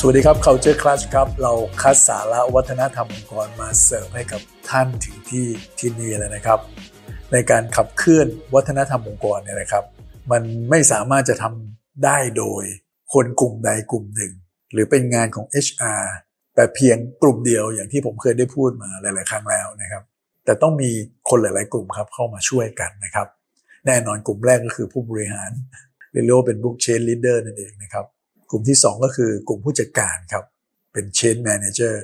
สวัสดีครับ Culture Clash ครับ เราคัดสาระวัฒนธรรมองค์กรมาเสิร์ฟให้กับท่านถึงที่ที่นี่เลยนะครับ ในการขับเคลื่อนวัฒนธรรมองค์กรเนี่ยนะครับ มันไม่สามารถจะทำได้โดยคนกลุ่มใดกลุ่มหนึ่ง หรือเป็นงานของ HR แต่เพียงกลุ่มเดียวอย่างที่ผมเคยได้พูดมาหลาย ๆ ครั้งแล้วนะครับ แต่ต้องมีคนหลาย ๆ กลุ่มครับเข้ามาช่วยกันนะครับ แน่นอนกลุ่มแรกก็คือผู้บริหารเรียกว่าเป็นบุ๊กเชนลีดเดอร์นั่นเองนะครับ กลุ่มที่ 2 ก็คือกลุ่มผู้จัดการครับ เป็น Change Manager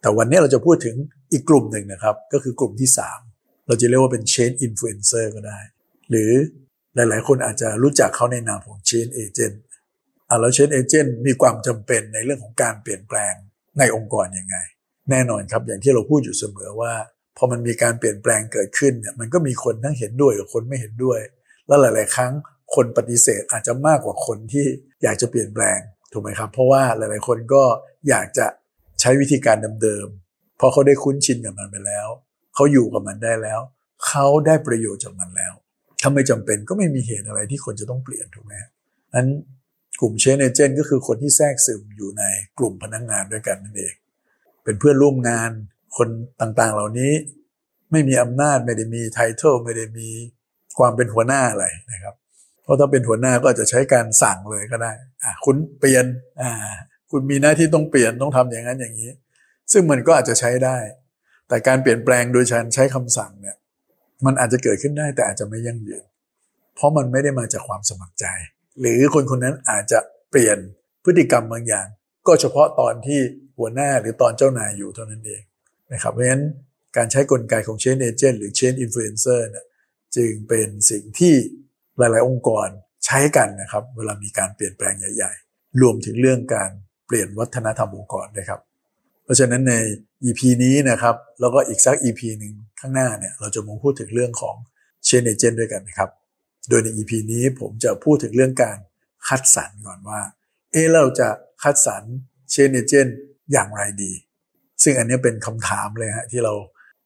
แต่วันนี้เราจะพูดถึงอีกกลุ่มหนึ่งนะครับ ก็คือกลุ่มที่ 3 เราจะเรียกว่าเป็น Change Influencer ก็ได้ หรือหลาย ๆ คนอาจจะรู้จักเขาในนามของ Change Agent อะแล้ว Change Agent มีความจำเป็นในเรื่องของการเปลี่ยนแปลงในองค์กรยังไง แน่นอนครับอย่างที่เราพูดอยู่เสมอว่าพอมันมีการเปลี่ยนแปลงเกิดขึ้นเนี่ยมันก็มีคนทั้งเห็นด้วยกับคนไม่เห็นด้วย แล้วหลาย ๆ ครั้ง คนปฏิเสธอาจจะมากกว่าคนที่อยากจะเปลี่ยนแปลงถูกไหมครับ เพราะว่าหลาย ๆ คนก็อยากจะใช้วิธีการเดิมๆเพราะเขาได้คุ้นชินกับมันไปแล้วเขาอยู่กับมันได้แล้วเขาได้ประโยชน์จากมันแล้ว ถ้าไม่จำเป็นก็ไม่มีเหตุอะไรที่คนจะต้องเปลี่ยนถูกไหมนั้นกลุ่มเชนเอเจนก็คือคนที่แทรกซึมอยู่ในกลุ่มพนักงงานด้วยกันนั่นเอง เป็นเพื่อนร่วมงานคนต่างๆเหล่านี้ ไม่มีอำนาจไม่ได้มีไททอลไม่ได้มีความเป็นหัวหน้าอะไรนะครับ เพราะถ้าเป็นหัวหน้าก็จะใช้การสั่งเลยก็ได้อะคุณเปลี่ยนอ่าคุณมีหน้าที่ต้องเปลี่ยนต้องทำอย่างนั้นอย่างนี้ ซึ่งมันก็อาจจะใช้ได้ แต่การเปลี่ยนแปลงโดยการใช้คำสั่งเนี่ย มันอาจจะเกิดขึ้นได้แต่อาจจะไม่ยั่งยืน เพราะมันไม่ได้มาจากความสมัครใจ หรือคนคนนั้นอาจจะเปลี่ยนพฤติกรรมบางอย่าง ก็เฉพาะตอนที่หัวหน้าหรือตอนเจ้านายอยู่เท่านั้นเองนะครับเพราะฉะนั้นการใช้กลไกของ Change Agent หรือ Change Influencer เนี่ยจึงเป็นสิ่งที่ หลาย ๆ องค์กรใช้กันนะครับ เวลามีการเปลี่ยนแปลงใหญ่ ๆ รวมถึงเรื่องการเปลี่ยนวัฒนธรรมองค์กรนะครับ เพราะฉะนั้นใน EP นี้นะครับแล้วก็อีกสัก EP หนึ่งข้างหน้าเนี่ยเราจะมาพูดถึงเรื่องของ Change Agent ด้วยกันนะครับ โดยใน EP นี้ผมจะพูดถึงเรื่องการคัดสรรก่อนว่า เออเราจะคัดสรร Change Agent อย่างไรดี ซึ่งอันนี้เป็นคำถามเลยฮะที่เรา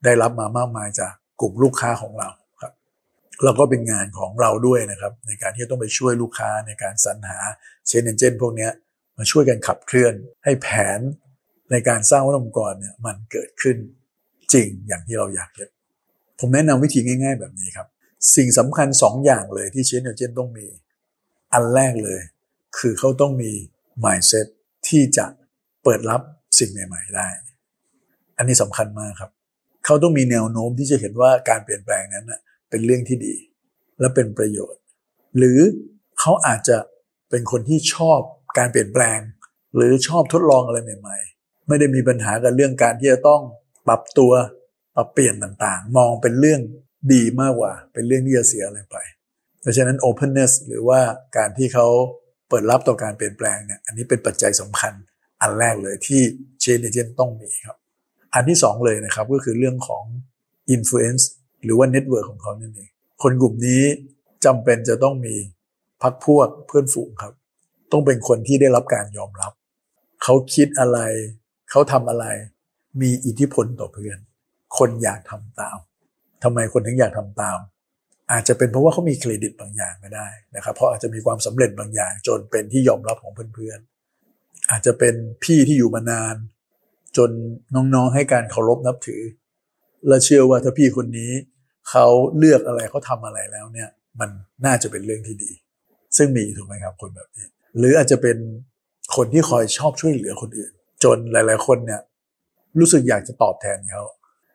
ได้รับมามากมายจากกลุ่มลูกค้าของเรา เราก็เป็นงานของเราด้วยนะครับ ในการที่ต้องไปช่วยลูกค้าในการสรรหาเชนเอนเจนพวกนี้มาช่วยกันขับเคลื่อนให้แผนในการสร้างวัฒนธรรมกรเนี่ยมันเกิดขึ้นจริงอย่างที่เราอยากเห็นผมแนะนำวิธีง่าย ๆ แบบนี้ครับ สิ่งสำคัญ 2 อย่างเลยที่เชนเอนเจนต้องมี อันแรกเลย คือเขาต้องมี mindset ที่จะเปิดรับสิ่งใหม่ ๆ ได้ อันนี้สำคัญมากครับ เขาต้องมีแนวโน้มที่จะเห็นว่าการเปลี่ยนแปลงนั้นนะ เป็นเรื่องที่ดี และเป็นประโยชน์ หรือเขาอาจจะเป็นคนที่ชอบการเปลี่ยนแปลง หรือชอบทดลองอะไรใหม่ ๆ ไม่ได้มีปัญหากับเรื่องการที่จะต้องปรับตัวปรับเปลี่ยนต่างๆ มองเป็นเรื่องดีมากกว่า เป็นเรื่องที่จะเสียอะไรไป เพราะฉะนั้น openness หรือว่าการที่เขาเปิดรับต่อการเปลี่ยนแปลงเนี่ยอันนี้เป็นปัจจัยสำคัญอันแรกเลยที่ change agent ต้องมีครับ อันที่สองเลยนะครับก็คือเรื่องของ influence หรือว่า network ของเขานั่นเองคนกลุ่มนี้จำเป็นจะต้องมีพักพวกเพื่อนฝูงครับ ต้องเป็นคนที่ได้รับการยอมรับ เขาคิดอะไร เขาทำอะไร มีอิทธิพลต่อเพื่อน คนอยากทำตามทำไมคนถึงอยากทำตาม อาจจะเป็นเพราะว่าเขามีเครดิตบางอย่างก็ได้นะครับ เพราะอาจจะมีความสำเร็จบางอย่าง จนเป็นที่ยอมรับของเพื่อนๆอาจจะเป็นพี่ที่อยู่มานาน จนน้องๆให้การเคารพนับถือ และเชื่อว่าถ้าพี่คนนี้เขาเลือกอะไรเขาทำอะไรแล้วเนี่ยมันน่าจะเป็นเรื่องที่ดี ซึ่งมีถูกไหมครับคนแบบนี้ หรืออาจจะเป็นคนที่คอยชอบช่วยเหลือคนอื่น จนหลาย ๆ คนเนี่ยรู้สึกอยากจะตอบแทนเขา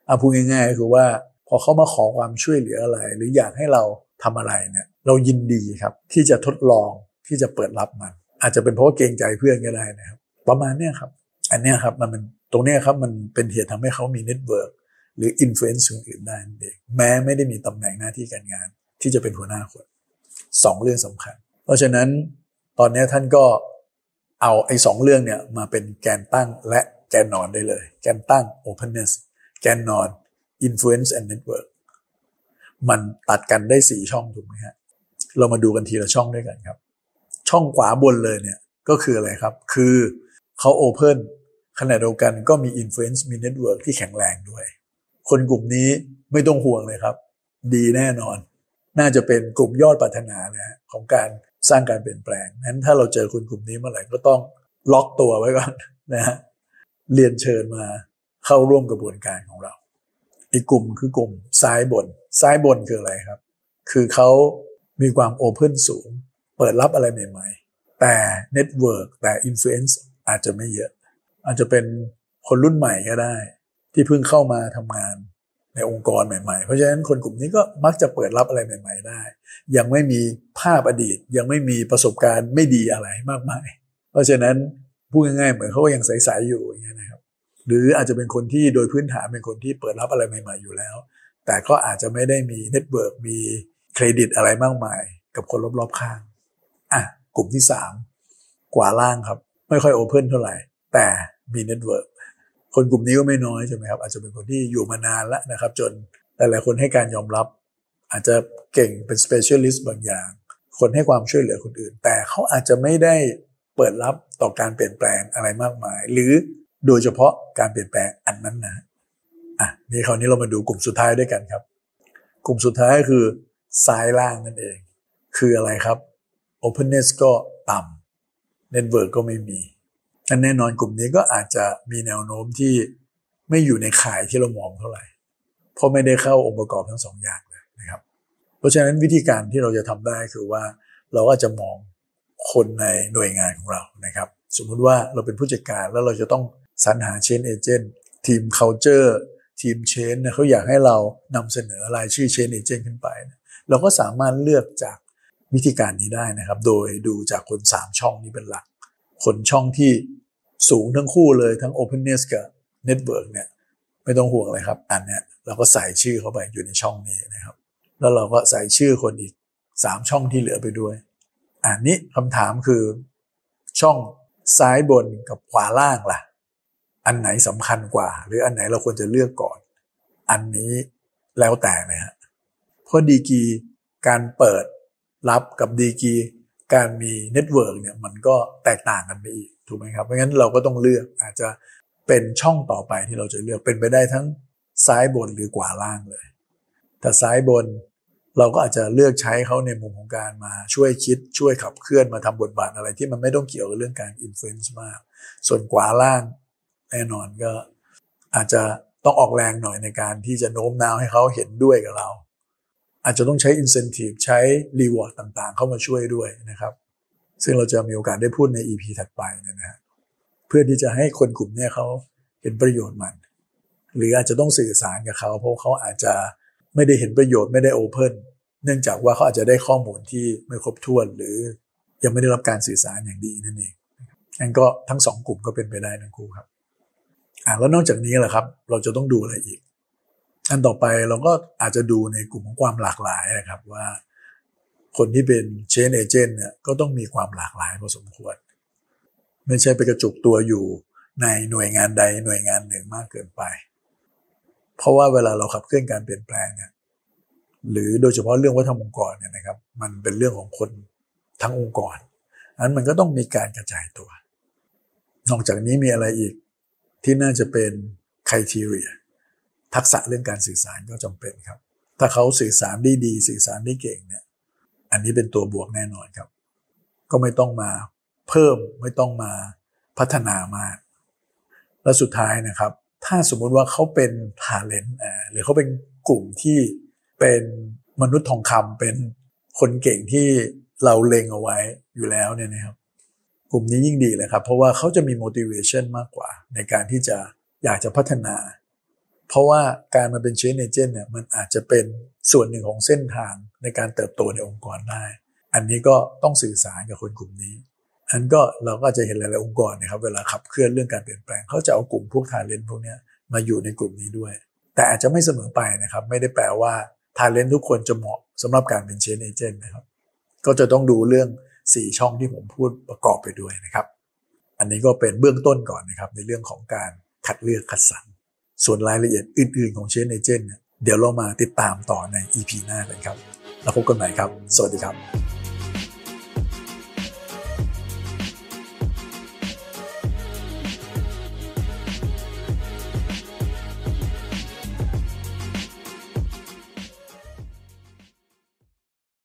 เอาพูดง่าย ๆ คือว่าพอเขามาขอความช่วยเหลืออะไร หรืออยากให้เราทำอะไรเนี่ยเรายินดีครับที่จะทดลองที่จะเปิดรับมัน อาจจะเป็นเพราะว่าเกรงใจเพื่อนก็ได้นะครับ ประมาณเนี้ยครับ อันเนี้ยครับมันเป็นตรงเนี้ยครับมันเป็นเหตุทำให้เขามี network หรือ influence คนอื่นได้เองแม้ไม่ได้มีตำแหน่งหน้าที่การงาน ที่จะเป็นหัวหน้าคนสองเรื่องสำคัญ เพราะฉะนั้นตอนนี้ท่านก็เอาไอ้สองเรื่องเนี่ยมาเป็นแกนตั้งและแกนนอนได้เลย แกนตั้ง openness แกนนอน influence and network มันตัดกันได้สี่ช่องถูกไหมฮะ เรามาดูกันทีละช่องด้วยกันครับ ช่องขวาบนเลยเนี่ยก็คืออะไรครับ คือเขา open ขณะเดียวกันก็มี influence มี network ที่แข็งแรงด้วย คนกลุ่มนี้ไม่ต้องห่วงเลยครับ ดีแน่นอน น่าจะเป็นกลุ่มยอดปรารถนานะของการสร้างการเปลี่ยนแปลงนั้นถ้าเราเจอคนกลุ่มนี้เมื่อไหร่ก็ต้องล็อกตัวไว้ก่อนนะฮะเรียนเชิญมาเข้าร่วมกระบวนการของเรา อีกกลุ่มคือกลุ่มซ้ายบน ซ้ายบนคืออะไรครับ คือเขามีความ open สูง เปิดรับอะไรใหม่ๆ แต่ network แต่ influence อาจจะไม่เยอะ อาจจะเป็นคนรุ่นใหม่ก็ได้ ที่เพิ่งเข้ามาทำงานในองค์กรใหม่ๆ เพราะฉะนั้นคนกลุ่มนี้ก็มักจะเปิดรับอะไรใหม่ ๆ ได้ ยังไม่มีภาพอดีต ยังไม่มีประสบการณ์ไม่ดีอะไรมากมาย เพราะฉะนั้นพูดง่ายๆเหมือนเขายังใสๆอยู่อย่างเงี้ยนะครับ หรืออาจจะเป็นคนที่โดยพื้นฐานเป็นคนที่เปิดรับอะไรใหม่ ๆอยู่แล้ว แต่ก็อาจจะไม่ได้มี network มีเครดิตอะไรมากมาย กับคนรอบๆข้างอะกลุ่มที่สามขวาล่างครับ ไม่ค่อย open เท่าไหร่ แต่มี network คนกลุ่มนี้ก็ไม่น้อยใช่ไหมครับอาจจะเป็นคนที่อยู่มานานแล้วนะครับ จนหลายๆคนให้การยอมรับ อาจจะเก่งเป็น specialist บางอย่าง คนให้ความช่วยเหลือคนอื่น แต่เขาอาจจะไม่ได้เปิดรับต่อการเปลี่ยนแปลงอะไรมากมาย หรือโดยเฉพาะการเปลี่ยนแปลงอันนั้นนะอะนี่คราวนี้เรามาดูกลุ่มสุดท้ายด้วยกันครับ กลุ่มสุดท้ายคือซ้ายล่างนั่นเอง คืออะไรครับ openness ก็ต่ำ network ก็ไม่มี อันแน่นอนกลุ่มนี้ก็อาจจะมีแนวโน้มที่ไม่อยู่ในข่ายที่เรามองเท่าไหร่เพราะไม่ได้เข้าองค์ประกอบทั้งสองอย่างเลยนะครับ เพราะฉะนั้นวิธีการที่เราจะทำได้คือว่าเราก็จะมองคนในหน่วยงานของเรานะครับ สมมุติว่าเราเป็นผู้จัดการแล้วเราจะต้องสรรหาเชนเอเจนต์ทีม culture ทีมเชนเขาอยากให้เรานำเสนอรายชื่อเชนเอเจนต์ขึ้นไป เราก็สามารถเลือกจากวิธีการนี้ได้นะครับ โดยดูจากคน 3 ช่องนี้เป็นหลัก คนช่องที่ สูงทั้งคู่เลยทั้ง openness กับ network เนี่ยไม่ต้องห่วงเลยครับ อันเนี้ยเราก็ใส่ชื่อเข้าไปอยู่ในช่องนี้นะครับ แล้วเราก็ใส่ชื่อคนอีก 3 ช่องที่เหลือไปด้วย อันนี้คำถามคือ ช่องซ้ายบนกับขวาล่างล่ะ อันไหนสำคัญกว่า หรืออันไหนเราควรจะเลือกก่อน อันนี้แล้วแต่นะฮะเพราะดีกีการเปิดรับกับดีกีการมี network เนี่ยมันก็แตกต่างกันไปอีก ถูกไหมครับเพราะงั้นเราก็ต้องเลือกอาจจะเป็นช่องต่อไปที่เราจะเลือกเป็นไปได้ทั้งซ้ายบนหรือขวาล่างเลย แต่ซ้ายบนเราก็อาจจะเลือกใช้เขาในมุมของการมาช่วยคิดช่วยขับเคลื่อนมาทำบทบาทอะไรที่มันไม่ต้องเกี่ยวกับเรื่องการ influence มาก ส่วนขวาล่างแน่นอนก็อาจจะต้องออกแรงหน่อยในการที่จะโน้มน้าวให้เขาเห็นด้วยกับเรา อาจจะต้องใช้อินเซนティブใช้รีวอร์ดต่างๆ เข้ามาช่วยด้วยนะครับ ซึ่งเราจะมีโอกาสได้พูดใน EP ถัดไปนะฮะเพื่อที่จะให้คนกลุ่มนี้เขาเห็นประโยชน์มัน หรืออาจจะต้องสื่อสารกับเขา เพราะเขาอาจจะไม่ได้เห็นประโยชน์ไม่ได้โอเพนเนื่องจากว่าเขาอาจจะได้ข้อมูลที่ไม่ครบถ้วนหรือยังไม่ได้รับการสื่อสารอย่างดีนั่นเองงั้นก็ทั้งสองกลุ่มก็เป็นไปได้ทั้งคู่ครับอ่าแล้วนอกจากนี้แหละครับ เราจะต้องดูอะไรอีก อันต่อไปเราก็อาจจะดูในกลุ่มของความหลากหลายนะครับว่า คนที่เป็นเชนเอเจนต์เนี่ยก็ต้องมีความหลากหลายพอสมควร ไม่ใช่ไปกระจุกตัวอยู่ในหน่วยงานใดหน่วยงานหนึ่งมากเกินไป เพราะว่าเวลาเราขับเคลื่อนการเปลี่ยนแปลงเนี่ยหรือโดยเฉพาะเรื่องวัฒนธรรมองค์กรเนี่ยนะครับ มันเป็นเรื่องของคนทั้งองค์กรนั้นมันก็ต้องมีการกระจายตัว นอกจากนี้มีอะไรอีกที่น่าจะเป็นคุณทีเรียทักษะเรื่องการสื่อสารก็จำเป็นครับ ถ้าเขาสื่อสารได้ดี สื่อสารได้เก่งเนี่ย อันนี้เป็นตัวบวกแน่นอนครับ ก็ไม่ต้องมาเพิ่มไม่ต้องมาพัฒนามาก และสุดท้ายนะครับ ถ้าสมมุติว่าเขาเป็นทาเลนต์หรือเขาเป็นกลุ่มที่เป็นมนุษย์ทองคำเป็นคนเก่งที่เราเล็งเอาไว้อยู่แล้วเนี่ยนะครับกลุ่มนี้ยิ่งดีเลยครับ เพราะว่าเขาจะมี motivation มากกว่า ในการที่จะอยากจะพัฒนา เพราะว่าการมาเป็นเชนเอเจนต์เนี่ยมันอาจจะเป็นส่วนหนึ่งของเส้นทางในการเติบโตในองค์กรได้ อันนี้ก็ต้องสื่อสารกับคนกลุ่มนี้ อันก็เราก็จะเห็นหลายๆองค์กรนะครับเวลาขับเคลื่อนเรื่องการเปลี่ยนแปลงเขาจะเอากลุ่มพวก talent พวกนี้มาอยู่ในกลุ่มนี้ด้วย แต่อาจจะไม่เสมอไปนะครับ ไม่ได้แปลว่า talent ทุกคนจะเหมาะสำหรับการเป็น Change Agent นะครับ ก็จะต้องดูเรื่อง 4 ช่องที่ผมพูดประกอบไปด้วยนะครับ อันนี้ก็เป็นเบื้องต้นก่อนนะครับในเรื่องของการคัดเลือกคัดสรร ส่วนรายละเอียดอื่น ๆ ของ Change Agent เดี๋ยวเรามาติดตามต่อใน EP หน้ากันครับ แล้วพบกันใหม่ครับ สวัสดีครับ